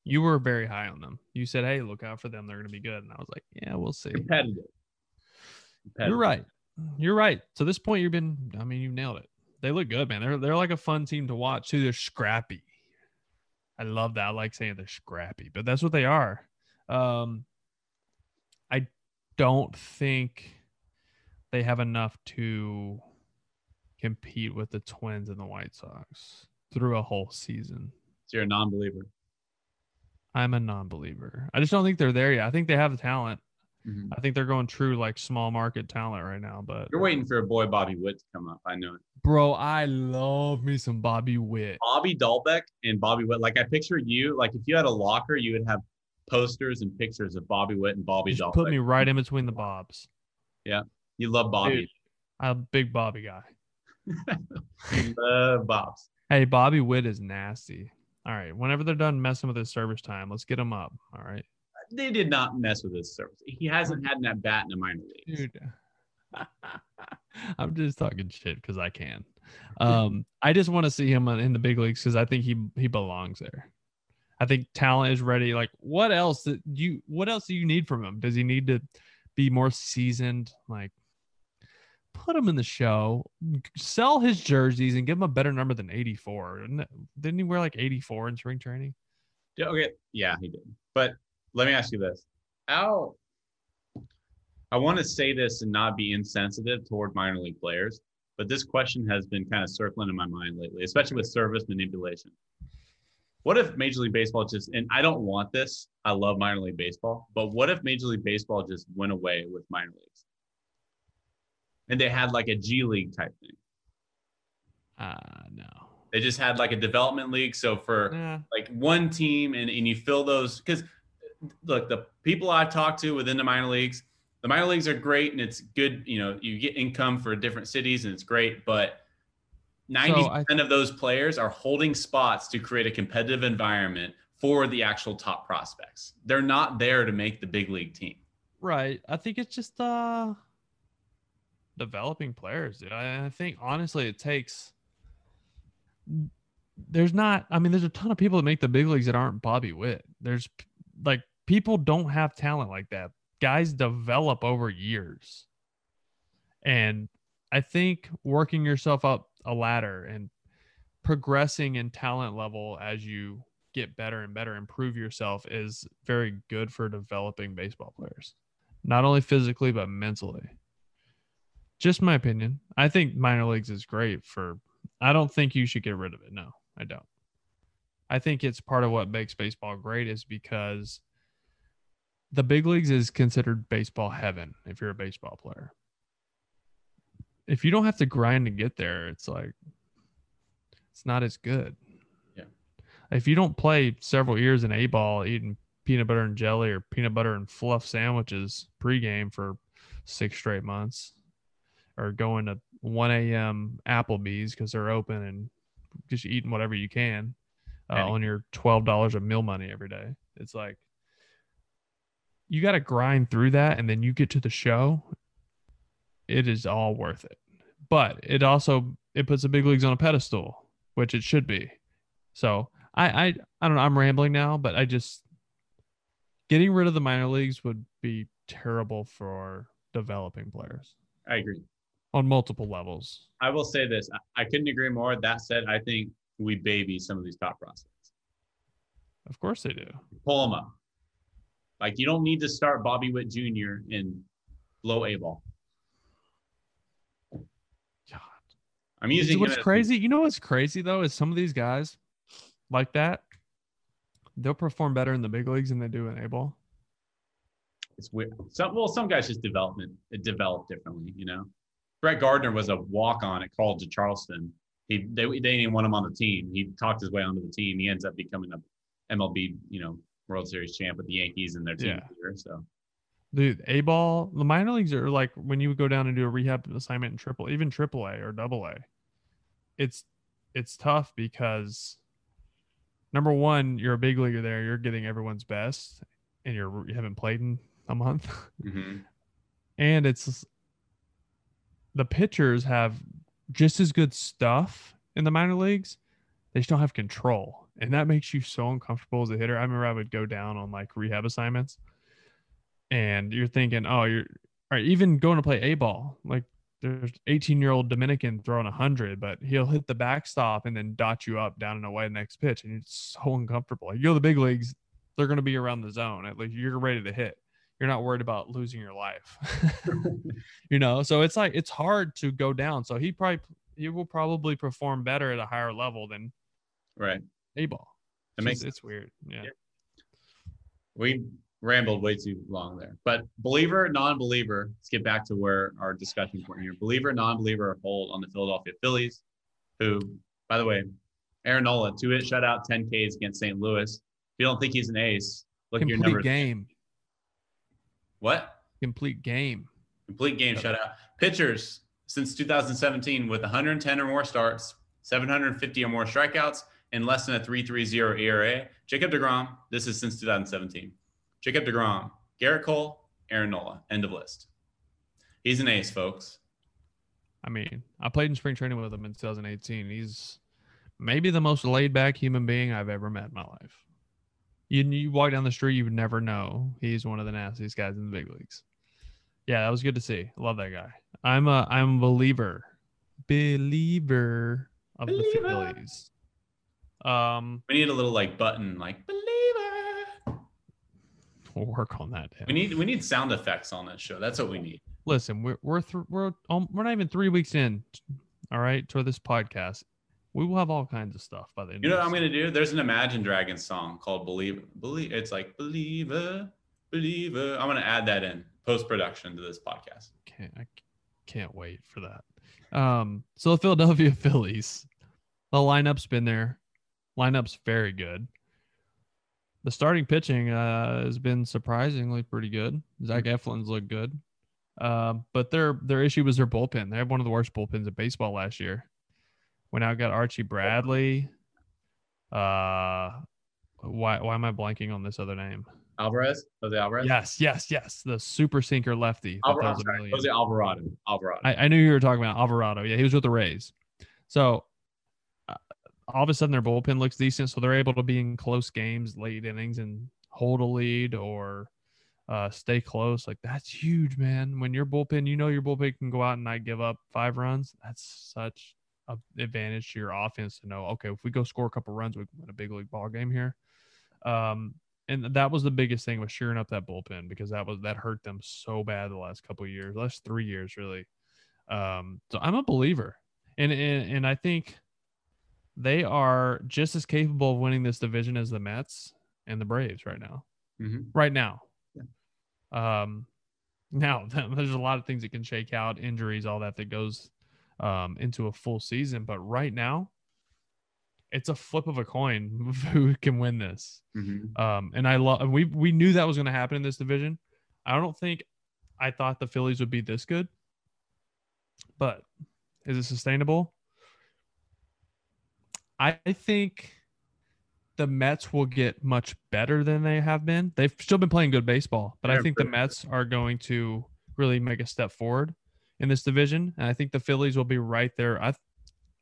You were very high on them. You said, "Hey, look out for them. They're going to be good." And I was like, "Yeah, we'll see." Competitive. Competitive. You're right. You're right. To this point, you've been. I mean, you nailed it. They look good, man. They're they're like a fun team to watch too. They're scrappy. I love that. I like saying they're scrappy, but that's what they are. Um, I don't think they have enough to compete with the Twins and the White Sox through a whole season. So you're a non-believer. I'm a non-believer. I just don't think they're there yet. I think they have the talent. Mhm. I think they're going true like small market talent right now, but You're waiting for a boy Bobby Witt to come up. I know it. Bro, I love me some Bobby Witt. Bobby Dalbec and Bobby Witt. Like I picture you. Like if you had a locker, you would have posters and pictures of Bobby Witt and Bobby Dalbec. put me right in between the Bobs. Yeah, you love Bobby. Dude. I'm a big Bobby guy. You love Bobs. Hey, Bobby Witt is nasty. All right. Whenever they're done messing with his service time, let's get him up. All right. They did not mess with his service. He hasn't had that bat in the minor leagues. Dude. I'm just talking shit because I can. Um, I just want to see him in the big leagues because I think he he belongs there. I think talent is ready. Like, what else do you what else do you need from him? Does he need to be more seasoned? Like, put him in the show, sell his jerseys, and give him a better number than 84. Didn't, he wear like 84 in spring training? Yeah, okay. Yeah, he did. But let me ask you this. How I want to say this and not be insensitive toward minor league players, but this question has been kind of circling in my mind lately, especially with service manipulation. What if Major League Baseball just and I don't want this. I love minor league baseball, but what if Major League Baseball just went away with minor leagues? And they had like a G League type thing. Uh, no. They just had like a development league. So for Yeah. like one team and, and you fill those because look the people i talk to within the minor leagues the minor leagues are great and it's good you know you get income for different cities and it's great but 90% of those players are holding spots to create a competitive environment for the actual top prospects they're not there to make the big league team Right. I think it's just uh developing players. dude. I, I think honestly it takes there's not I mean there's a ton of people that make the big leagues that aren't Bobby Witt. There's like people don't have talent like that. Guys develop over years. And I think working yourself up a ladder and progressing in talent level as you get better and better, improve yourself is very good for developing baseball players not only physically but mentally. Just my opinion. I think minor leagues is great for. I don't think you should get rid of it. No, I don't. I think it's part of what makes baseball great is because the big leagues is considered baseball heaven if you're a baseball player. If you don't have to grind to get there, it's like it's not as good. Yeah. If you don't play several years in A ball eating peanut butter and jelly or peanut butter and fluff sandwiches pregame for six straight months, or going to 1 a.m. Applebee's because they're open and just eating whatever you can uh, on your $12 of meal money every day. It's like you got to grind through that and then you get to the show. It is all worth it. But it also it puts the big leagues on a pedestal, which it should be. So I I I don't know. I'm rambling now, but I just getting rid of the minor leagues would be terrible for developing players i agree on multiple levels. i will say this I, couldn't agree more that said i think we baby some of these top prospects Of course they do. pull them up. Like you don't need to start Bobby Witt Jr. in low A ball. God. I'm using what's as- crazy? You know what's crazy though is some of these guys like that, they'll perform better in the big leagues than they do in A ball. It's weird. Some well, some guys just development it developed differently. You know, Brett Gardner was a walk on at College of Charleston. He they, they didn't even want him on the team. He talked his way onto the team. He ends up becoming a MLB you know World Series champ with the Yankees and their team Yeah. here. So Dude, A ball, the minor leagues are like when you would go down and do a rehab assignment in triple, even triple A or double A. It's it's tough because number one, you're a big leaguer there, you're getting everyone's best, and you're you haven't played in a month. mhm. and it's the pitchers have just as good stuff in the minor leagues. They just don't have control, and that makes you so uncomfortable as a hitter. I remember I would go down on like rehab assignments, and you're thinking, oh, you're even going to play a ball. Like there's 18 year old Dominican throwing 100, but he'll hit the backstop and then dot you up down and away the next pitch, and it's so uncomfortable. Like, you go to the big leagues, they're going to be around the zone. At least you're ready to hit you're not worried about losing your life you know so it's like it's hard to go down so he probably he will probably perform better at a higher level than right. a ball That makes it's weird yeah. Yeah. we rambled way too long there. But believer, non-believer. Let's get back to where our discussion point here. Believer, non-believer hold on the Philadelphia Phillies, who, by the way, Aaron Nola, two hit shutout, 10 Ks against St. Louis. If you don't think he's an ace, look at your complete numbers. game What? complete game Complete game shutout. Pitchers since 2017 with 110 or more starts, 750 or more strikeouts, and less than a 3.30 ERA. Jacob DeGrom. This is since 2017. Jacob DeGrom, Gerrit Cole, Aaron Nola. End of list. He's an ace, folks. i mean i played in spring training with him in 2018 he's maybe the most laid back human being i've ever met in my life you, you walk down the street you would never know he's one of the nastiest guys in the big leagues yeah that was good to see love that guy I'm a I'm a believer, believer of the Phillies. Um, We need a little like button, like believer. we'll work on that. We need we need sound effects on that show. That's what we need. Listen, we're we're th- we're um, we're not even three weeks in. All right, to this podcast, we will have all kinds of stuff by the end. You know what I'm gonna do? There's an Imagine Dragons song called Believer. Believe it's like believer, believer. I'm gonna add that in post production to this podcast. can't I can't wait for that. Um, so the Philadelphia Phillies, the lineup's been there. Lineup's very good. The starting pitching uh, has been surprisingly pretty good. Zach Eflin's looked good, uh, but their their issue was their bullpen. They have one of the worst bullpens in baseball last year. We now got Archie Bradley. Uh, why why am I blanking on this other name? Alvarez, Jose Alvarez. Yes, yes, yes. The super sinker lefty. that Alvarado. throws a sorry, million. Jose Alvarado. Alvarado. I, I knew you were talking about Alvarado. Yeah, he was with the Rays. So uh, all of a sudden their bullpen looks decent, so they're able to be in close games, late innings, and hold a lead or uh, stay close. Like that's huge, man. When your bullpen, you know your bullpen can go out and not give up five runs. That's such advantage to your offense to know. Okay, if we go score a couple runs, we can win a big league ball game here. Um, and that was the biggest thing was shearing up that bullpen because that was that hurt them so bad the last couple of years, last three years really. Um, so I'm a believer, and and and I think they are just as capable of winning this division as the Mets and the Braves right now. Mhm. Right now. Um, now there's a lot of things that can shake out, injuries, all that that goes um into a full season, but right now, it's a flip of a coin who can win this. Mhm. Um, and I love we we knew that was going to happen in this division. I don't think I thought the Phillies would be this good, but is it sustainable? I think the Mets will get much better than they have been. They've still been playing good baseball, but I think the Mets are going to really make a step forward in this division, and I think the Phillies will be right there. I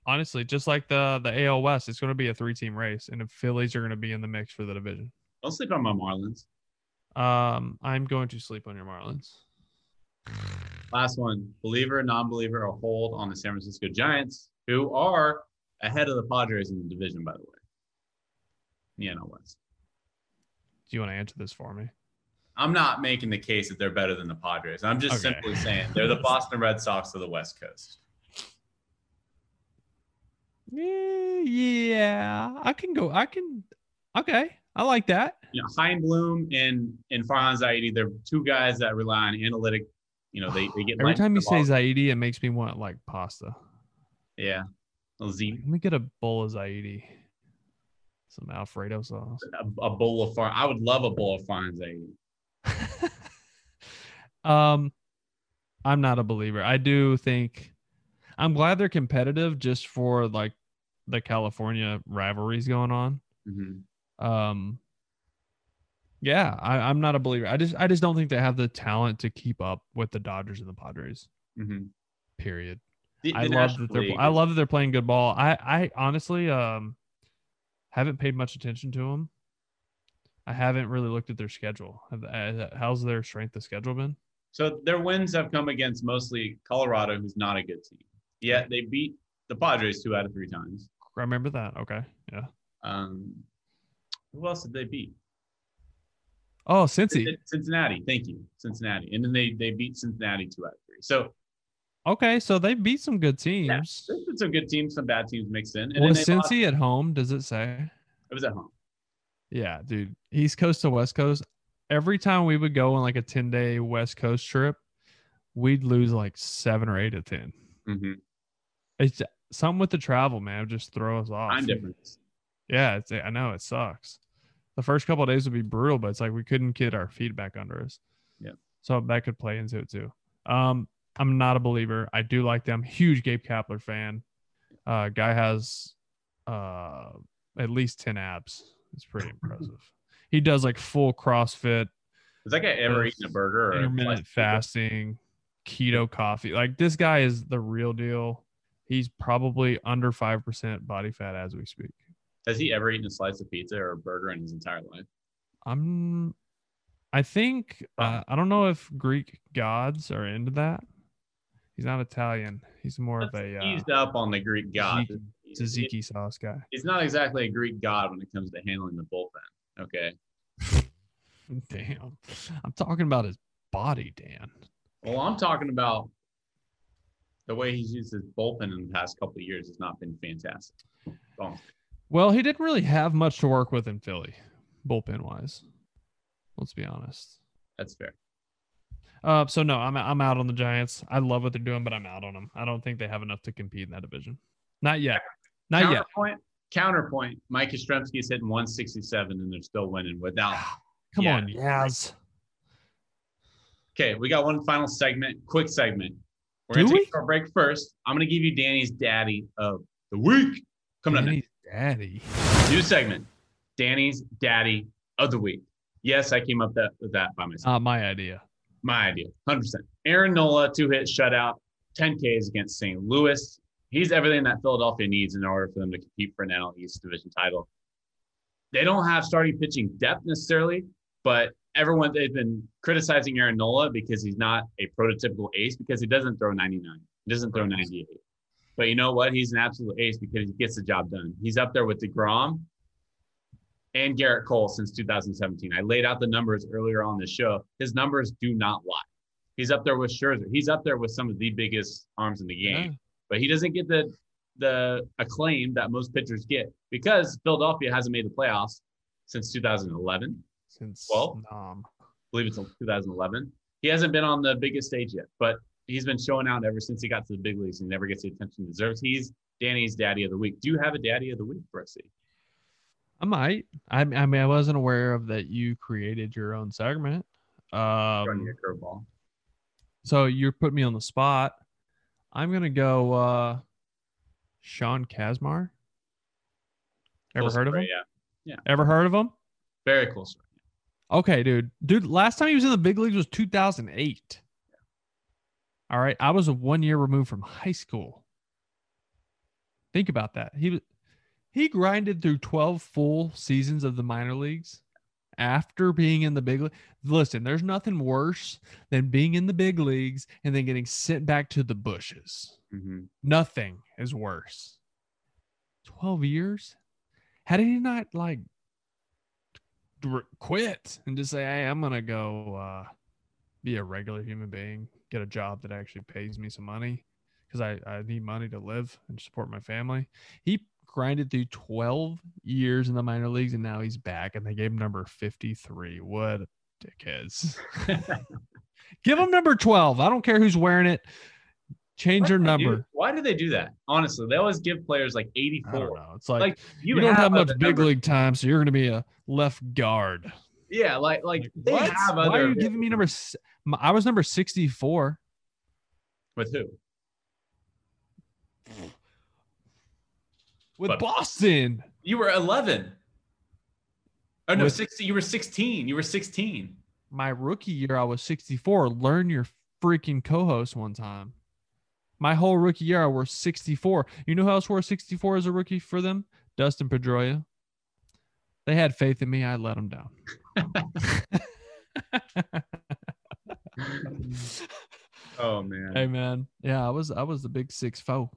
honestly, just like the the AL West, it's going to be a three team race, and the Phillies are going to be in the mix for the division. Don't sleep on my Marlins. Um, I'm going to sleep on your Marlins. Last one. Believer, non-believer, or hold on the San Francisco Giants, who are ahead of the Padres in the division, by the way. Yeah, no West. Do you want to answer this for me? I'm not making the case that they're better than the Padres. I'm just Okay. simply saying they're the Boston Red Sox of the West Coast. Eh, Yeah, I can go. I can. Okay, I like that. You know, Heinblum and and Farhan Zaidi, they're two guys that rely on analytic. You know, they, they get Every time you say. Zaidi, it makes me want like pasta. yeah, Z, Let me get a bowl of Zaidi. Some Alfredo sauce. a, a bowl of Farhan. I would love a bowl of Farhan Zaidi. um, I'm not a believer. I do think I'm glad they're competitive just for like the California rivalries going on. Mhm. Um, yeah, I, I'm not a believer. I just I just don't think they have the talent to keep up with the Dodgers and the Padres. Mhm. Period. The- I the love National that they're League I love that they're playing good ball. I I honestly um haven't paid much attention to them. I haven't really looked at their schedule. Uh, How's their strength of schedule been? So their wins have come against mostly Colorado, who's not a good team. Yet they beat the Padres two out of three times. I remember that. Okay. Yeah. Um, who else did they beat? Oh, Cincy. Cincinnati. Thank you, Cincinnati. And then they they beat Cincinnati two out of three. So Okay, so they beat some good teams. there's been some good teams, some bad teams mixed in. And then Was they lost- Cincy at home? Does it say? It was at home. Yeah, dude. East Coast to West Coast. Every time we would go on like a 10 day West Coast trip, we'd lose like seven or eight of 10. Mm-hmm. It's something with the travel, man. Just throw us off. Time difference. Yeah, it's, I know it sucks. The first couple of days would be brutal, but it's like we couldn't get our feet back under us. Yeah. So that could play into it too. Um, I'm not a believer. I do like them. Huge Gabe Kapler fan. Uh, guy has uh at least 10 abs. It's pretty impressive. He does like full CrossFit, Has that guy ever eaten a burger or intermittent fasting, keto coffee. Like this guy is the real deal. He's probably under 5% body fat as we speak. Has he ever eaten a slice of pizza or a burger in his entire life? I'm I think uh, I don't know if Greek gods are into that. He's not Italian. He's more of a uh, Eased up on the Greek god. Tzatziki- sauce guy. He's not exactly a Greek god when it comes to handling the bullpen. Okay. Damn. I'm talking about his body, Dan. Well, I'm talking about the way he's used his bullpen in the past couple of years has not been fantastic. Oh, Well, he didn't really have much to work with in Philly, bullpen wise. Let's be honest. that's fair. Uh, so no, I'm I'm out on the Giants. I love what they're doing, but I'm out on them. I don't think they have enough to compete in that division. Not yet. Not yet. Counterpoint. Counterpoint. Mike Yastrzemski is hitting 167 and they're still winning without. Ah, come Yeah. on, Yaz. Okay, we got one final segment, quick segment. We're gonna take we? our break first. I'm gonna give you Danny's daddy of the week. Coming up next. Daddy. New segment. Danny's daddy of the week. Yes, I came up that, with that by myself. Not my idea. My idea, 100%. Aaron Nola, two hit shutout, 10 Ks against St. Louis. He's everything that Philadelphia needs in order for them to compete for an NL East division title. They don't have starting pitching depth necessarily, but everyone they've been criticizing Aaron Nola because he's not a prototypical ace because he doesn't throw 99. He doesn't throw 98. But you know what? He's an absolute ace because he gets the job done. He's up there with DeGrom and Gerrit Cole since 2017. I laid out the numbers earlier on the show. His numbers do not lie. He's up there with Scherzer. He's up there with some of the biggest arms in the game. But he doesn't get the the acclaim that most pitchers get because Philadelphia hasn't made the playoffs since 2011. Since Well, Nom. I believe it's 2011. He hasn't been on the biggest stage yet, but he's been showing out ever since he got to the big leagues. He never gets the attention he deserves. He's Danny's daddy of the week. Do you have a daddy of the week, Brooksy? I might. I, I mean, I wasn't aware of that. You created your own segment. Running Um, a curveball. so you're putting me on the spot. I'm gonna go. uh Sean Kazmar. Ever Close heard of him? Yeah, Yeah. Ever heard of him? very close. Okay, dude. Dude, last time he was in the big leagues was 2008. All right. I was a one year removed from high school. Think about that. He was he grinded through 12 full seasons of the minor leagues after being in the big league. Listen, there's nothing worse than being in the big leagues and then getting sent back to the bushes. hmm Nothing is worse. 12 years? How did he not like quit and just say, Hey, I'm going to go uh, be a regular human being, get a job that actually pays me some money because I, I need money to live and support my family? He grinded through 12 years in the minor leagues and now he's back and they gave him number 53. What dickheads. Give him number 12. I don't care who's wearing it. Change your Why do number. Why do they do that? Honestly, they always give players like I don't 84. know. It's like, Like you, don't have, much big numbers. league time, so you're going to be a left guard. Yeah, like like they What? have Why other. are you giving me number? I was number 64 with who? With But- Boston. You were 11. Oh no, With- 60. You were 16. You were 16. My rookie year, I was 64. Learn your freaking co-host one time. My whole rookie year, I wore 64. You know who else wore 64 as a rookie for them? Dustin Pedroia. They had faith in me. I let them down. Oh man. Hey man, yeah, I was I was the big six foe,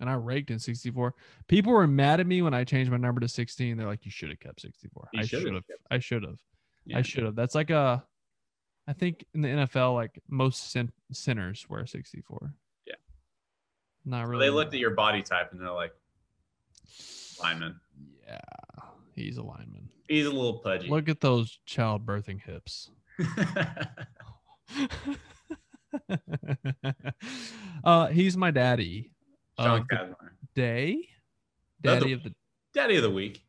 and I raked in sixty four. People were mad at me when I changed my number to sixteen. They're like, "You should have kept sixty four. You I should've should have. I should have. Yeah. I should have." That's like a, I think in the NFL, like most sin- sinners wear sixty four. Yeah. Not really. They looked at your body type and they're like, lineman. Yeah, he's a lineman. He's a little pudgy. Look at those childbirthing hips. uh, he's my daddy. Sean of the day. Of the Daddy of the Daddy of the week.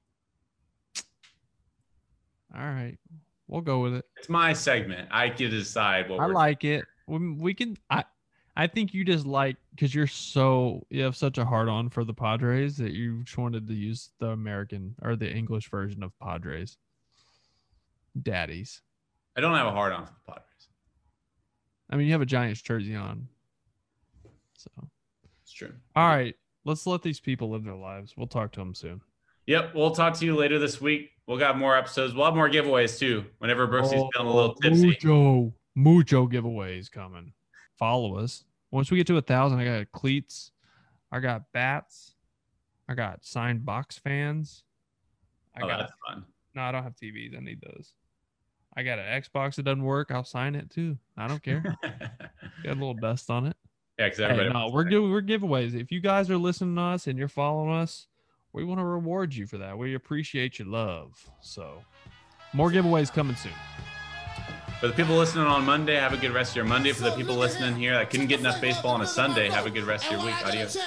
All right, we'll go with it. It's my segment. I get to decide what I we're like it. We, we can. I I think you just like because you're so you have such a hard on for the Padres that you just wanted to use the American or the English version of Padres. Daddies. I don't have a hard on for the Padres. I mean, you have a Giants jersey on. So, It's true. all right, let's let these people live their lives. We'll talk to them soon. Yep. We'll talk to you later this week. We'll have more episodes. We'll have more giveaways too. Whenever Brooksy's oh, feeling a little tipsy. Mucho, mucho giveaways coming. Follow us. Once we get to a thousand, I got cleats, I got bats, I got signed box fans. I Oh, got that's fun. no, I don't have TVs. I need those. I got an Xbox that doesn't work. I'll sign it too. I don't care. got a little dust on it. Yeah, because Hey, no, we're to- doing we're giveaways. If you guys are listening to us and you're following us, we want to reward you for that. We appreciate your love. So, more giveaways coming soon. For the people listening on Monday, have a good rest of your Monday. For the people listening here that couldn't get enough baseball on a Sunday, have a good rest of your week. I get Adios.